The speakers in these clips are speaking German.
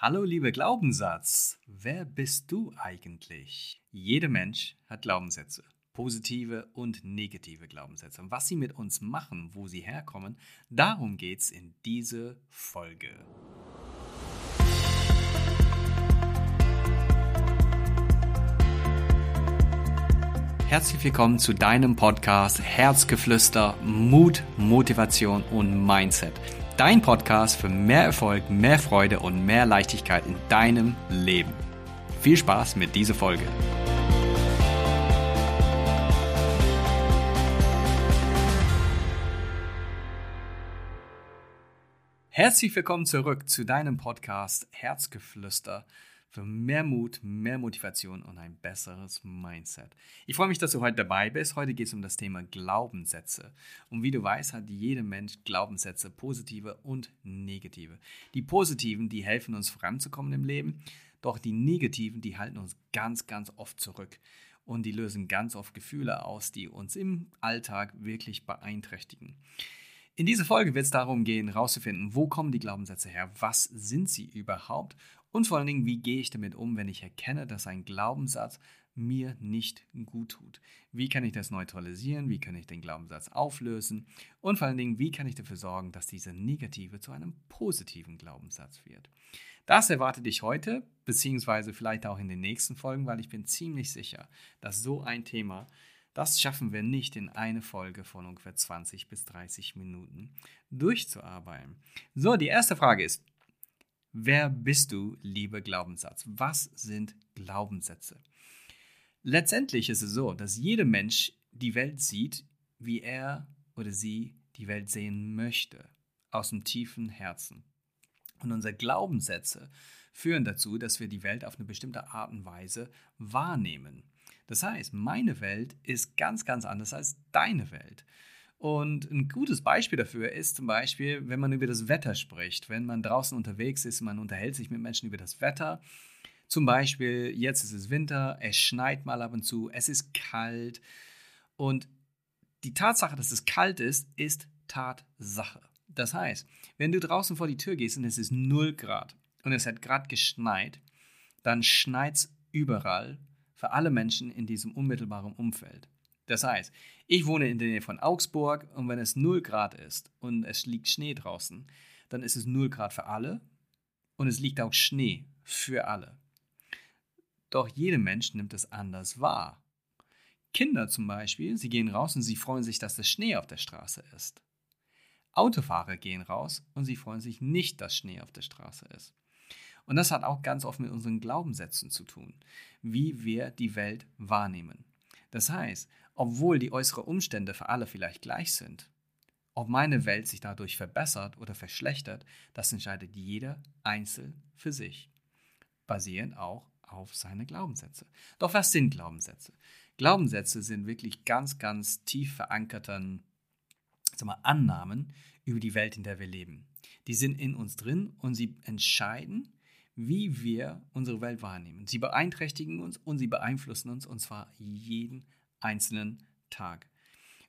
Hallo, lieber Glaubenssatz. Wer bist du eigentlich? Jeder Mensch hat Glaubenssätze. Positive und negative Glaubenssätze. Und was sie mit uns machen, wo sie herkommen, darum geht es in dieser Folge. Herzlich willkommen zu deinem Podcast Herzgeflüster, Mut, Motivation und Mindset Dein Podcast für mehr Erfolg, mehr Freude und mehr Leichtigkeit in deinem Leben. Viel Spaß mit dieser Folge. Herzlich willkommen zurück zu deinem Podcast Herzgeflüster für mehr Mut, mehr Motivation und ein besseres Mindset. Ich freue mich, dass du heute dabei bist. Heute geht es um das Thema Glaubenssätze. Und wie du weißt, hat jeder Mensch Glaubenssätze, positive und negative. Die positiven, die helfen uns voranzukommen im Leben, doch die negativen, die halten uns ganz, ganz oft zurück. Und die lösen ganz oft Gefühle aus, die uns im Alltag wirklich beeinträchtigen. In dieser Folge wird es darum gehen, herauszufinden, wo kommen die Glaubenssätze her, was sind sie überhaupt und vor allen Dingen, wie gehe ich damit um, wenn ich erkenne, dass ein Glaubenssatz mir nicht gut tut? Wie kann ich das neutralisieren? Wie kann ich den Glaubenssatz auflösen? Und vor allen Dingen, wie kann ich dafür sorgen, dass dieser negative zu einem positiven Glaubenssatz wird? Das erwartet dich heute, beziehungsweise vielleicht auch in den nächsten Folgen, weil ich bin ziemlich sicher, dass so ein Thema, das schaffen wir nicht in eine Folge von ungefähr 20 bis 30 Minuten durchzuarbeiten. So, die erste Frage ist, Wer bist du, lieber Glaubenssatz? Was sind Glaubenssätze? Letztendlich ist es so, dass jeder Mensch die Welt sieht, wie er oder sie die Welt sehen möchte, aus dem tiefen Herzen. Und unsere Glaubenssätze führen dazu, dass wir die Welt auf eine bestimmte Art und Weise wahrnehmen. Das heißt, meine Welt ist ganz, ganz anders als deine Welt. Und ein gutes Beispiel dafür ist zum Beispiel, wenn man über das Wetter spricht. Wenn man draußen unterwegs ist, man unterhält sich mit Menschen über das Wetter. Zum Beispiel, jetzt ist es Winter, es schneit mal ab und zu, es ist kalt. Und die Tatsache, dass es kalt ist, ist Tatsache. Das heißt, wenn du draußen vor die Tür gehst und es ist 0 Grad und es hat gerade geschneit, dann schneit es überall für alle Menschen in diesem unmittelbaren Umfeld. Das heißt, ich wohne in der Nähe von Augsburg und wenn es 0 Grad ist und es liegt Schnee draußen, dann ist es 0 Grad für alle und es liegt auch Schnee für alle. Doch jeder Mensch nimmt es anders wahr. Kinder zum Beispiel, sie gehen raus und sie freuen sich, dass das Schnee auf der Straße ist. Autofahrer gehen raus und sie freuen sich nicht, dass Schnee auf der Straße ist. Und das hat auch ganz oft mit unseren Glaubenssätzen zu tun, wie wir die Welt wahrnehmen. Das heißt, obwohl die äußeren Umstände für alle vielleicht gleich sind, ob meine Welt sich dadurch verbessert oder verschlechtert, das entscheidet jeder einzeln für sich, basierend auch auf seine Glaubenssätze. Doch was sind Glaubenssätze? Glaubenssätze sind wirklich ganz, ganz tief verankerten mal, Annahmen über die Welt, in der wir leben. Die sind in uns drin und sie entscheiden, wie wir unsere Welt wahrnehmen. Sie beeinträchtigen uns und sie beeinflussen uns und zwar jeden einzelnen Tag.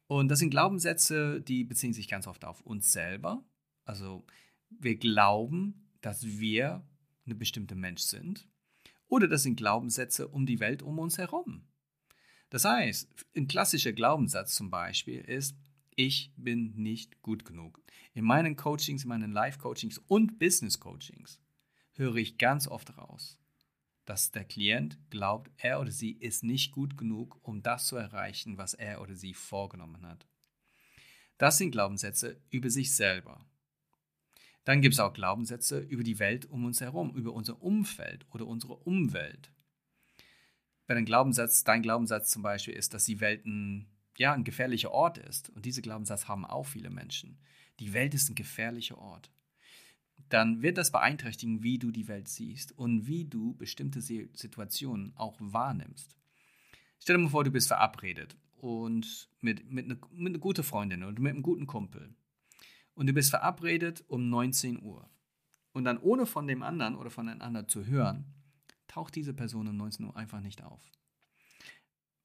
Und das sind Glaubenssätze, die beziehen sich ganz oft auf uns selber. Also wir glauben, dass wir eine bestimmte Mensch sind. Oder das sind Glaubenssätze um die Welt um uns herum. Das heißt, ein klassischer Glaubenssatz zum Beispiel ist, ich bin nicht gut genug. In meinen Coachings, in meinen Live-Coachings und Business-Coachings höre ich ganz oft raus, dass der Klient glaubt, er oder sie ist nicht gut genug, um das zu erreichen, was er oder sie vorgenommen hat. Das sind Glaubenssätze über sich selber. Dann gibt es auch Glaubenssätze über die Welt um uns herum, über unser Umfeld oder unsere Umwelt. Wenn ein Glaubenssatz, dein Glaubenssatz zum Beispiel ist, dass die Welt ein, ja, ein gefährlicher Ort ist, und diese Glaubenssatz haben auch viele Menschen. Die Welt ist ein gefährlicher Ort dann wird das beeinträchtigen, wie du die Welt siehst und wie du bestimmte Situationen auch wahrnimmst. Stell dir mal vor, du bist verabredet und mit, mit, eine, mit einer guten Freundin oder mit einem guten Kumpel. Und du bist verabredet um 19 Uhr. Und dann ohne von dem anderen oder voneinander zu hören, taucht diese Person um 19 Uhr einfach nicht auf.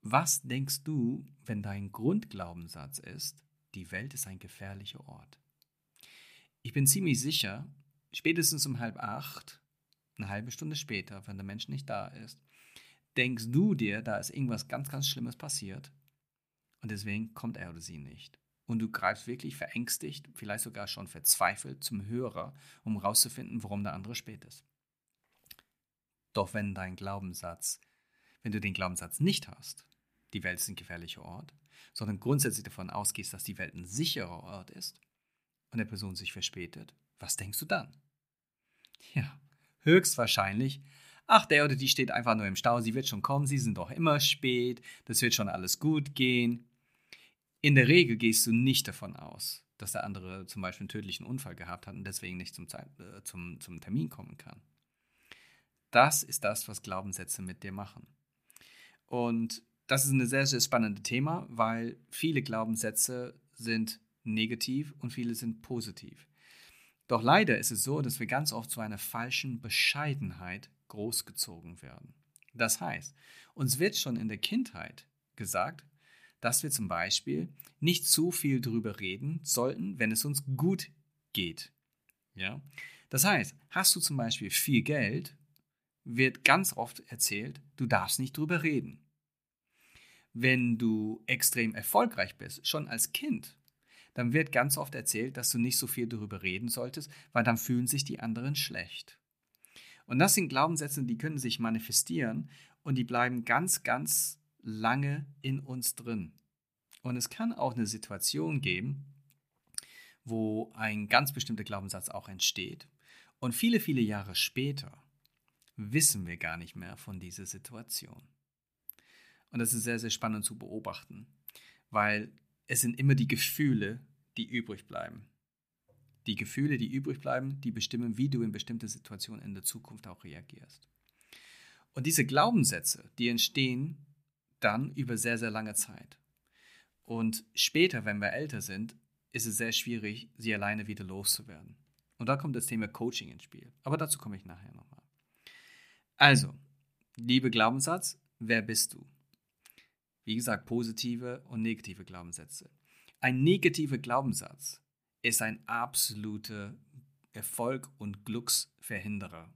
Was denkst du, wenn dein Grundglaubenssatz ist, die Welt ist ein gefährlicher Ort? Ich bin ziemlich sicher, spätestens um halb acht eine halbe Stunde später, wenn der Mensch nicht da ist, denkst du dir, da ist irgendwas ganz, ganz Schlimmes passiert und deswegen kommt er oder sie nicht. Und du greifst wirklich verängstigt, vielleicht sogar schon verzweifelt zum Hörer, um herauszufinden, warum der andere spät ist. Doch wenn dein Glaubenssatz, wenn du den Glaubenssatz nicht hast, die Welt ist ein gefährlicher Ort, sondern grundsätzlich davon ausgehst, dass die Welt ein sicherer Ort ist und der Person sich verspätet, was denkst du dann? Ja, höchstwahrscheinlich, ach, der oder die steht einfach nur im Stau, sie wird schon kommen, sie sind doch immer spät, das wird schon alles gut gehen. In der Regel gehst du nicht davon aus, dass der andere zum Beispiel einen tödlichen Unfall gehabt hat und deswegen nicht zum, Zeit, äh, zum, zum Termin kommen kann. Das ist das, was Glaubenssätze mit dir machen. Und das ist ein sehr, sehr spannendes Thema, weil viele Glaubenssätze sind negativ und viele sind positiv. Doch leider ist es so, dass wir ganz oft zu einer falschen Bescheidenheit großgezogen werden. Das heißt, uns wird schon in der Kindheit gesagt, dass wir zum Beispiel nicht zu viel darüber reden sollten, wenn es uns gut geht. Ja? Das heißt, hast du zum Beispiel viel Geld, wird ganz oft erzählt, du darfst nicht drüber reden. Wenn du extrem erfolgreich bist, schon als Kind, dann wird ganz oft erzählt, dass du nicht so viel darüber reden solltest, weil dann fühlen sich die anderen schlecht. Und das sind Glaubenssätze, die können sich manifestieren und die bleiben ganz, ganz lange in uns drin. Und es kann auch eine Situation geben, wo ein ganz bestimmter Glaubenssatz auch entsteht. Und viele, viele Jahre später wissen wir gar nicht mehr von dieser Situation. Und das ist sehr, sehr spannend zu beobachten, weil es sind immer die Gefühle, die übrig bleiben. Die Gefühle, die übrig bleiben, die bestimmen, wie du in bestimmte Situationen in der Zukunft auch reagierst. Und diese Glaubenssätze, die entstehen dann über sehr, sehr lange Zeit. Und später, wenn wir älter sind, ist es sehr schwierig, sie alleine wieder loszuwerden. Und da kommt das Thema Coaching ins Spiel. Aber dazu komme ich nachher nochmal. Also, liebe Glaubenssatz, wer bist du? Wie gesagt, positive und negative Glaubenssätze. Ein negativer Glaubenssatz ist ein absoluter Erfolg- und Glücksverhinderer.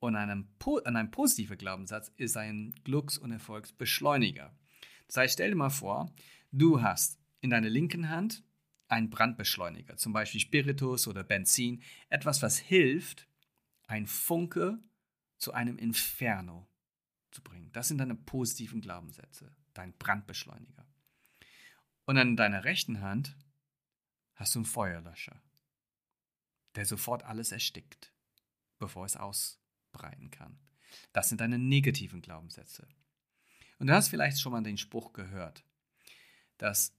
Und ein, ein positiver Glaubenssatz ist ein Glücks- und Erfolgsbeschleuniger. Das heißt, stell dir mal vor, du hast in deiner linken Hand einen Brandbeschleuniger, zum Beispiel Spiritus oder Benzin, etwas, was hilft, ein Funke zu einem Inferno zu bringen. Das sind deine positiven Glaubenssätze dein Brandbeschleuniger. Und an deiner rechten Hand hast du einen Feuerlöscher, der sofort alles erstickt, bevor es ausbreiten kann. Das sind deine negativen Glaubenssätze. Und du hast vielleicht schon mal den Spruch gehört, dass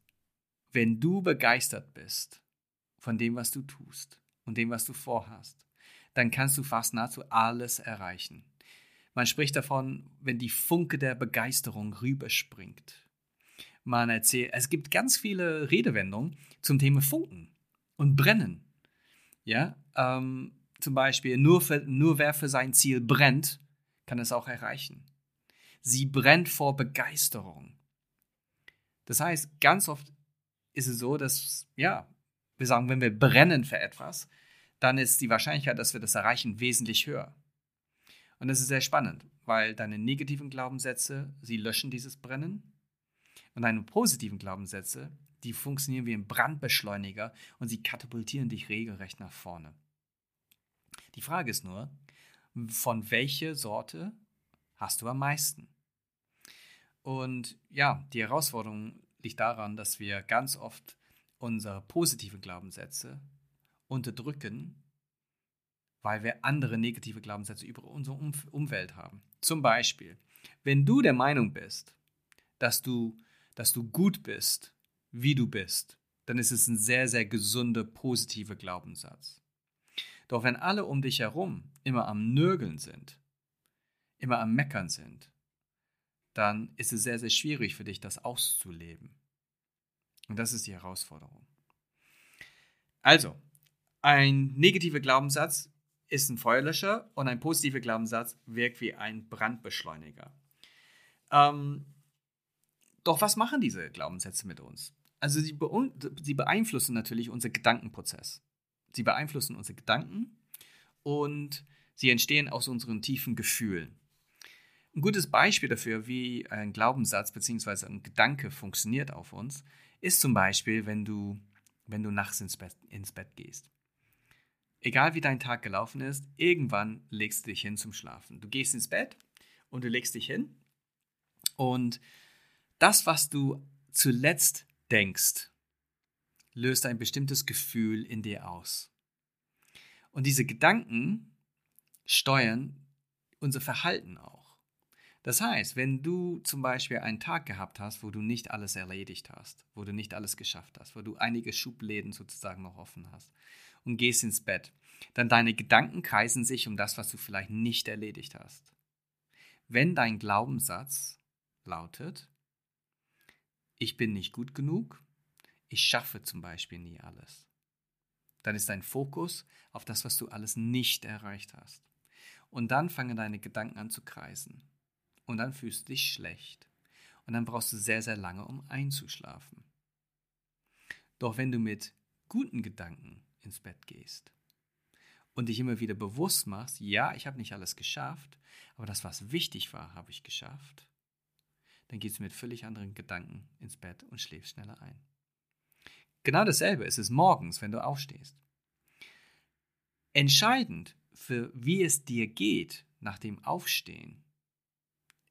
wenn du begeistert bist von dem, was du tust und dem, was du vorhast, dann kannst du fast nahezu alles erreichen. Man spricht davon, wenn die Funke der Begeisterung rüberspringt. Man erzählt, es gibt ganz viele Redewendungen zum Thema Funken und Brennen. Ja, ähm, zum Beispiel, nur, für, nur wer für sein Ziel brennt, kann es auch erreichen. Sie brennt vor Begeisterung. Das heißt, ganz oft ist es so, dass, ja, wir sagen, wenn wir brennen für etwas, dann ist die Wahrscheinlichkeit, dass wir das erreichen, wesentlich höher. Und das ist sehr spannend, weil deine negativen Glaubenssätze, sie löschen dieses Brennen. Und deine positiven Glaubenssätze, die funktionieren wie ein Brandbeschleuniger und sie katapultieren dich regelrecht nach vorne. Die Frage ist nur, von welcher Sorte hast du am meisten? Und ja, die Herausforderung liegt daran, dass wir ganz oft unsere positiven Glaubenssätze unterdrücken weil wir andere negative Glaubenssätze über unsere Umwelt haben. Zum Beispiel, wenn du der Meinung bist, dass du, dass du gut bist, wie du bist, dann ist es ein sehr, sehr gesunder, positiver Glaubenssatz. Doch wenn alle um dich herum immer am Nörgeln sind, immer am Meckern sind, dann ist es sehr, sehr schwierig für dich, das auszuleben. Und das ist die Herausforderung. Also, ein negativer Glaubenssatz ist ein Feuerlöscher und ein positiver Glaubenssatz wirkt wie ein Brandbeschleuniger. Ähm, doch was machen diese Glaubenssätze mit uns? Also sie, sie beeinflussen natürlich unseren Gedankenprozess. Sie beeinflussen unsere Gedanken und Sie entstehen aus unseren tiefen Gefühlen. Ein gutes Beispiel dafür, wie ein Glaubenssatz bzw. ein Gedanke funktioniert auf uns, ist zum Beispiel, wenn du, wenn du nachts ins Bett, ins Bett gehst. Egal wie dein Tag gelaufen ist, irgendwann legst du dich hin zum Schlafen. Du gehst ins Bett und du legst dich hin und das, was du zuletzt denkst, löst ein bestimmtes Gefühl in dir aus. Und diese Gedanken steuern unser Verhalten auch. Das heißt, wenn du zum Beispiel einen Tag gehabt hast, wo du nicht alles erledigt hast, wo du nicht alles geschafft hast, wo du einige Schubläden sozusagen noch offen hast und gehst ins Bett, dann deine Gedanken kreisen sich um das, was du vielleicht nicht erledigt hast. Wenn dein Glaubenssatz lautet, ich bin nicht gut genug, ich schaffe zum Beispiel nie alles, dann ist dein Fokus auf das, was du alles nicht erreicht hast. Und dann fangen deine Gedanken an zu kreisen. Und dann fühlst du dich schlecht. Und dann brauchst du sehr, sehr lange, um einzuschlafen. Doch wenn du mit guten Gedanken ins Bett gehst und dich immer wieder bewusst machst, ja, ich habe nicht alles geschafft, aber das, was wichtig war, habe ich geschafft, dann gehst du mit völlig anderen Gedanken ins Bett und schläfst schneller ein. Genau dasselbe ist es morgens, wenn du aufstehst. Entscheidend für wie es dir geht nach dem Aufstehen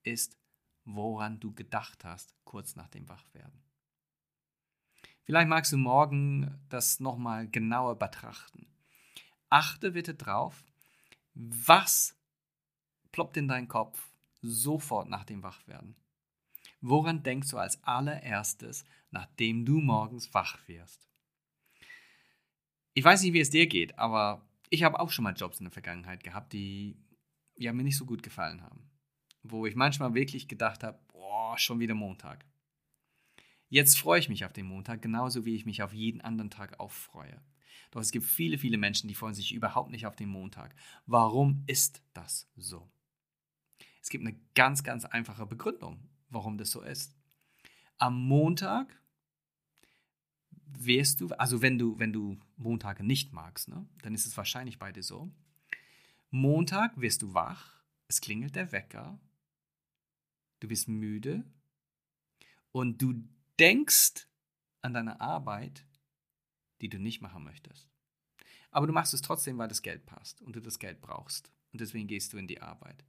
ist, woran du gedacht hast kurz nach dem Wachwerden. Vielleicht magst du morgen das nochmal genauer betrachten. Achte bitte drauf, was ploppt in deinen Kopf sofort nach dem Wachwerden. Woran denkst du als allererstes, nachdem du morgens wach wirst? Ich weiß nicht, wie es dir geht, aber ich habe auch schon mal Jobs in der Vergangenheit gehabt, die ja, mir nicht so gut gefallen haben. Wo ich manchmal wirklich gedacht habe, boah, schon wieder Montag. Jetzt freue ich mich auf den Montag, genauso wie ich mich auf jeden anderen Tag auch freue. Doch es gibt viele, viele Menschen, die freuen sich überhaupt nicht auf den Montag. Warum ist das so? Es gibt eine ganz, ganz einfache Begründung, warum das so ist. Am Montag wirst du, also wenn du, wenn du Montage nicht magst, ne, dann ist es wahrscheinlich bei dir so. Montag wirst du wach, es klingelt der Wecker, du bist müde und du denkst an deine Arbeit, die du nicht machen möchtest. Aber du machst es trotzdem, weil das Geld passt und du das Geld brauchst. Und deswegen gehst du in die Arbeit.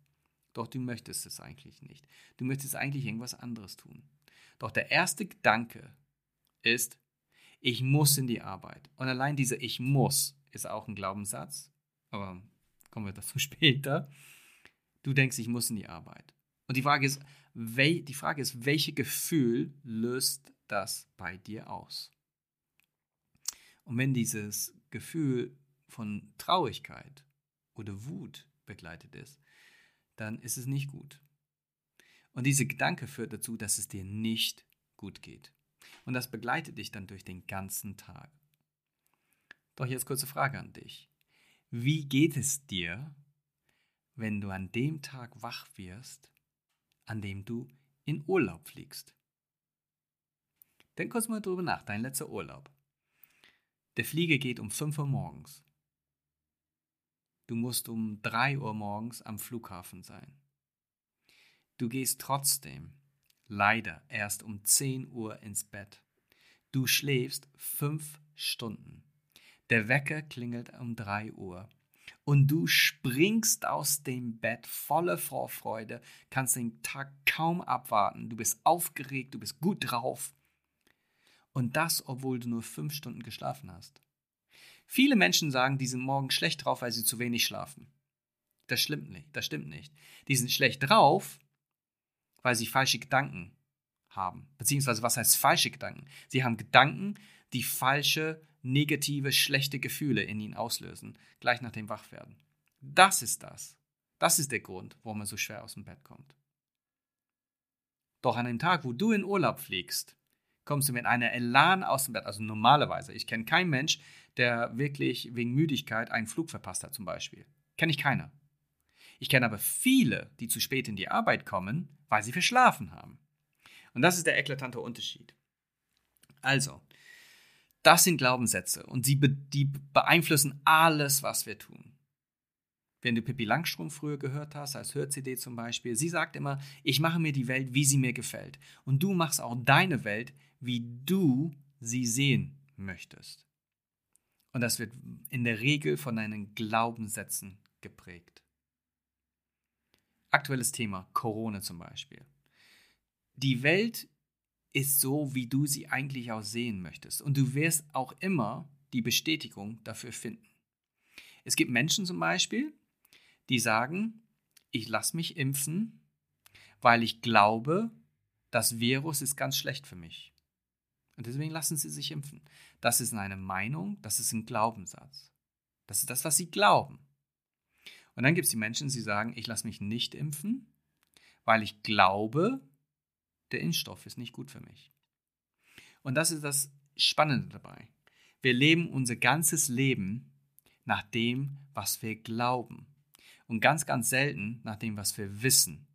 Doch du möchtest es eigentlich nicht. Du möchtest eigentlich irgendwas anderes tun. Doch der erste Gedanke ist, ich muss in die Arbeit. Und allein dieser Ich muss ist auch ein Glaubenssatz, aber kommen wir dazu später. Du denkst, ich muss in die Arbeit. Und die Frage ist, die Frage ist, welches Gefühl löst das bei dir aus? Und wenn dieses Gefühl von Traurigkeit oder Wut begleitet ist, dann ist es nicht gut. Und dieser Gedanke führt dazu, dass es dir nicht gut geht. Und das begleitet dich dann durch den ganzen Tag. Doch jetzt kurze Frage an dich. Wie geht es dir, wenn du an dem Tag wach wirst, an dem du in Urlaub fliegst? Denk kurz mal drüber nach, dein letzter Urlaub. Der Flieger geht um 5 Uhr morgens. Du musst um 3 Uhr morgens am Flughafen sein. Du gehst trotzdem leider erst um 10 Uhr ins Bett. Du schläfst fünf Stunden. Der Wecker klingelt um 3 Uhr. Und du springst aus dem Bett voller Vorfreude, kannst den Tag kaum abwarten. Du bist aufgeregt, du bist gut drauf. Und das, obwohl du nur fünf Stunden geschlafen hast. Viele Menschen sagen, die sind morgen schlecht drauf, weil sie zu wenig schlafen. Das stimmt nicht. Das stimmt nicht. Die sind schlecht drauf, weil sie falsche Gedanken haben. Beziehungsweise, was heißt falsche Gedanken? Sie haben Gedanken, die falsche, negative, schlechte Gefühle in ihnen auslösen, gleich nach dem Wachwerden. Das ist das. Das ist der Grund, warum man so schwer aus dem Bett kommt. Doch an dem Tag, wo du in Urlaub fliegst, kommst du mit einer Elan aus dem Bett. Also normalerweise. Ich kenne keinen Mensch, der wirklich wegen Müdigkeit einen Flug verpasst hat, zum Beispiel. Kenne ich keiner. Ich kenne aber viele, die zu spät in die Arbeit kommen, weil sie verschlafen haben. Und das ist der eklatante Unterschied. Also, das sind Glaubenssätze und sie be die beeinflussen alles, was wir tun. Wenn du Pippi Langstrumpf früher gehört hast, als Hör-CD zum Beispiel, sie sagt immer, ich mache mir die Welt, wie sie mir gefällt. Und du machst auch deine Welt, wie du sie sehen möchtest. Und das wird in der Regel von deinen Glaubenssätzen geprägt. Aktuelles Thema, Corona zum Beispiel. Die Welt ist so, wie du sie eigentlich auch sehen möchtest. Und du wirst auch immer die Bestätigung dafür finden. Es gibt Menschen zum Beispiel, die sagen, ich lasse mich impfen, weil ich glaube, das Virus ist ganz schlecht für mich. Und deswegen lassen sie sich impfen. Das ist eine Meinung, das ist ein Glaubenssatz. Das ist das, was sie glauben. Und dann gibt es die Menschen, die sagen, ich lasse mich nicht impfen, weil ich glaube, der Impfstoff ist nicht gut für mich. Und das ist das Spannende dabei. Wir leben unser ganzes Leben nach dem, was wir glauben. Und ganz, ganz selten nach dem, was wir wissen.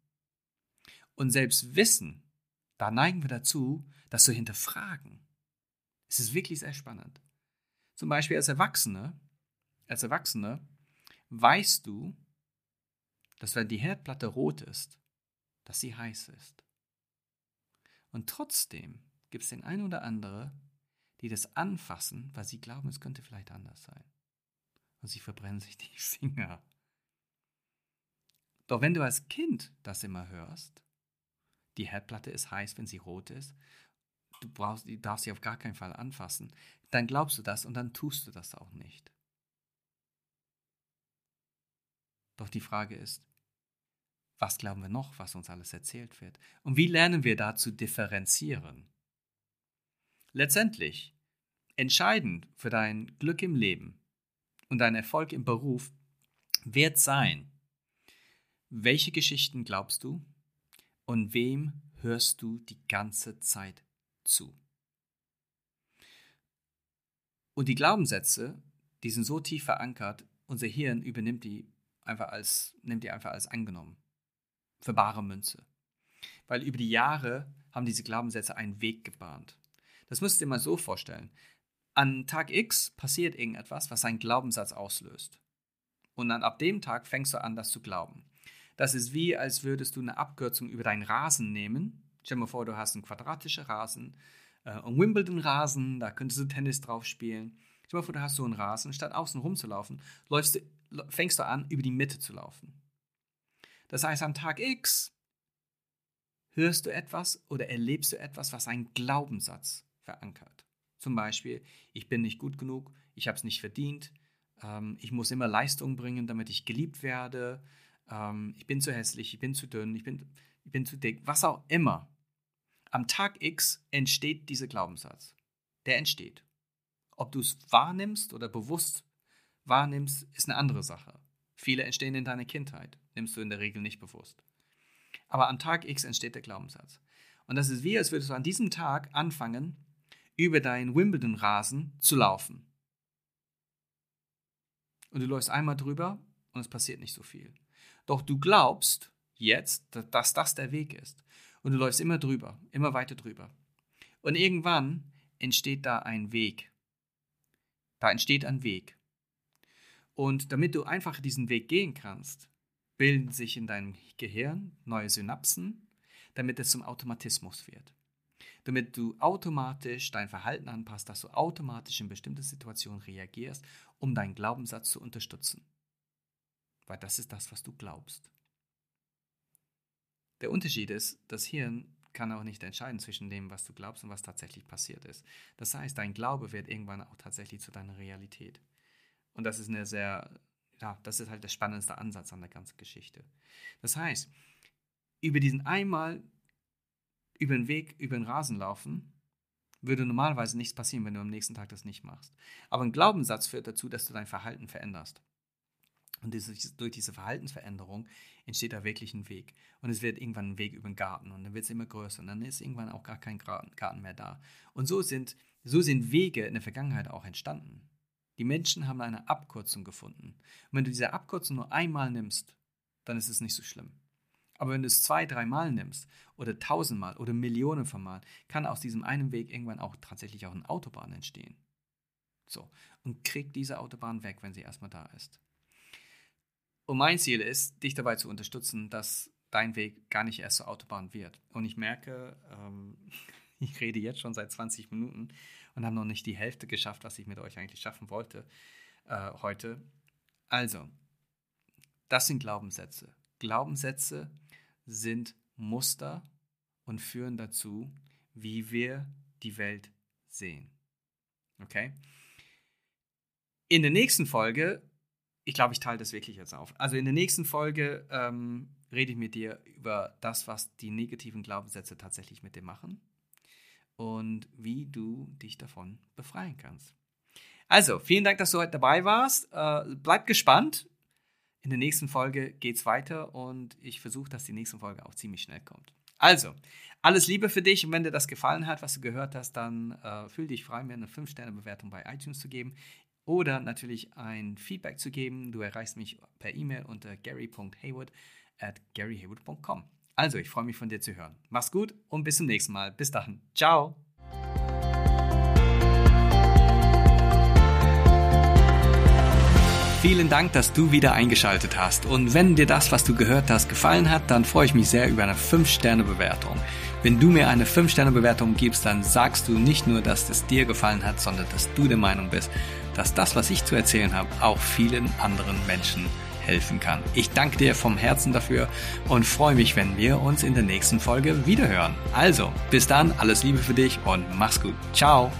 Und selbst Wissen, da neigen wir dazu, das zu hinterfragen. Es ist wirklich sehr spannend. Zum Beispiel als Erwachsene, als Erwachsene weißt du, dass wenn die Herdplatte rot ist, dass sie heiß ist. Und trotzdem gibt es den einen oder andere, die das anfassen, weil sie glauben, es könnte vielleicht anders sein. Und sie verbrennen sich die Finger. Doch wenn du als Kind das immer hörst, die Herdplatte ist heiß, wenn sie rot ist, du, brauchst, du darfst sie auf gar keinen Fall anfassen, dann glaubst du das und dann tust du das auch nicht. Doch die Frage ist, was glauben wir noch, was uns alles erzählt wird? Und wie lernen wir da zu differenzieren? Letztendlich, entscheidend für dein Glück im Leben und dein Erfolg im Beruf wird sein, welche Geschichten glaubst du und wem hörst du die ganze Zeit zu? Und die Glaubenssätze, die sind so tief verankert, unser Hirn übernimmt die einfach als, nimmt die einfach als angenommen für bare Münze. Weil über die Jahre haben diese Glaubenssätze einen Weg gebahnt. Das müsst ihr mal so vorstellen. An Tag X passiert irgendetwas, was einen Glaubenssatz auslöst. Und dann ab dem Tag fängst du an, das zu glauben. Das ist wie, als würdest du eine Abkürzung über deinen Rasen nehmen. Stell dir mal vor, du hast einen quadratischen Rasen, äh, einen Wimbledon-Rasen, da könntest du Tennis drauf spielen. Stell dir mal vor, du hast so einen Rasen, statt außen rumzulaufen, läufst du, fängst du an, über die Mitte zu laufen. Das heißt, am Tag X hörst du etwas oder erlebst du etwas, was einen Glaubenssatz verankert. Zum Beispiel, ich bin nicht gut genug, ich habe es nicht verdient, ähm, ich muss immer Leistung bringen, damit ich geliebt werde, ähm, ich bin zu hässlich, ich bin zu dünn, ich bin, ich bin zu dick, was auch immer. Am Tag X entsteht dieser Glaubenssatz. Der entsteht. Ob du es wahrnimmst oder bewusst wahrnimmst, ist eine andere Sache. Viele entstehen in deiner Kindheit nimmst du in der Regel nicht bewusst. Aber am Tag X entsteht der Glaubenssatz. Und das ist wie, als würdest du an diesem Tag anfangen, über deinen Wimbledon-Rasen zu laufen. Und du läufst einmal drüber und es passiert nicht so viel. Doch du glaubst jetzt, dass das der Weg ist. Und du läufst immer drüber, immer weiter drüber. Und irgendwann entsteht da ein Weg. Da entsteht ein Weg. Und damit du einfach diesen Weg gehen kannst, bilden sich in deinem Gehirn neue Synapsen, damit es zum Automatismus wird. Damit du automatisch dein Verhalten anpasst, dass du automatisch in bestimmte Situationen reagierst, um deinen Glaubenssatz zu unterstützen. Weil das ist das, was du glaubst. Der Unterschied ist, das Hirn kann auch nicht entscheiden zwischen dem, was du glaubst und was tatsächlich passiert ist. Das heißt, dein Glaube wird irgendwann auch tatsächlich zu deiner Realität. Und das ist eine sehr ja, das ist halt der spannendste Ansatz an der ganzen Geschichte. Das heißt, über diesen einmal über den Weg, über den Rasen laufen, würde normalerweise nichts passieren, wenn du am nächsten Tag das nicht machst. Aber ein Glaubenssatz führt dazu, dass du dein Verhalten veränderst. Und durch diese Verhaltensveränderung entsteht da wirklich ein Weg. Und es wird irgendwann ein Weg über den Garten und dann wird es immer größer und dann ist irgendwann auch gar kein Garten mehr da. Und so sind, so sind Wege in der Vergangenheit auch entstanden. Die Menschen haben eine Abkürzung gefunden. Und wenn du diese Abkürzung nur einmal nimmst, dann ist es nicht so schlimm. Aber wenn du es zwei, dreimal nimmst oder tausendmal oder Millionen von Mal, kann aus diesem einen Weg irgendwann auch tatsächlich auch eine Autobahn entstehen. So, und krieg diese Autobahn weg, wenn sie erstmal da ist. Und mein Ziel ist, dich dabei zu unterstützen, dass dein Weg gar nicht erst zur Autobahn wird. Und ich merke, ähm, ich rede jetzt schon seit 20 Minuten und habe noch nicht die Hälfte geschafft, was ich mit euch eigentlich schaffen wollte äh, heute. Also, das sind Glaubenssätze. Glaubenssätze sind Muster und führen dazu, wie wir die Welt sehen. Okay? In der nächsten Folge, ich glaube, ich teile das wirklich jetzt auf. Also in der nächsten Folge ähm, rede ich mit dir über das, was die negativen Glaubenssätze tatsächlich mit dir machen und wie du dich davon befreien kannst. Also, vielen Dank, dass du heute dabei warst. Äh, bleib gespannt. In der nächsten Folge geht es weiter und ich versuche, dass die nächste Folge auch ziemlich schnell kommt. Also, alles Liebe für dich und wenn dir das gefallen hat, was du gehört hast, dann äh, fühl dich frei, mir eine 5-Sterne-Bewertung bei iTunes zu geben oder natürlich ein Feedback zu geben. Du erreichst mich per E-Mail unter gary.haywood at garyhaywood.com. Also, ich freue mich von dir zu hören. Mach's gut und bis zum nächsten Mal. Bis dahin. Ciao. Vielen Dank, dass du wieder eingeschaltet hast. Und wenn dir das, was du gehört hast, gefallen hat, dann freue ich mich sehr über eine 5-Sterne-Bewertung. Wenn du mir eine 5-Sterne-Bewertung gibst, dann sagst du nicht nur, dass es dir gefallen hat, sondern dass du der Meinung bist, dass das, was ich zu erzählen habe, auch vielen anderen Menschen helfen kann. Ich danke dir vom Herzen dafür und freue mich, wenn wir uns in der nächsten Folge wiederhören. Also, bis dann, alles Liebe für dich und mach's gut. Ciao.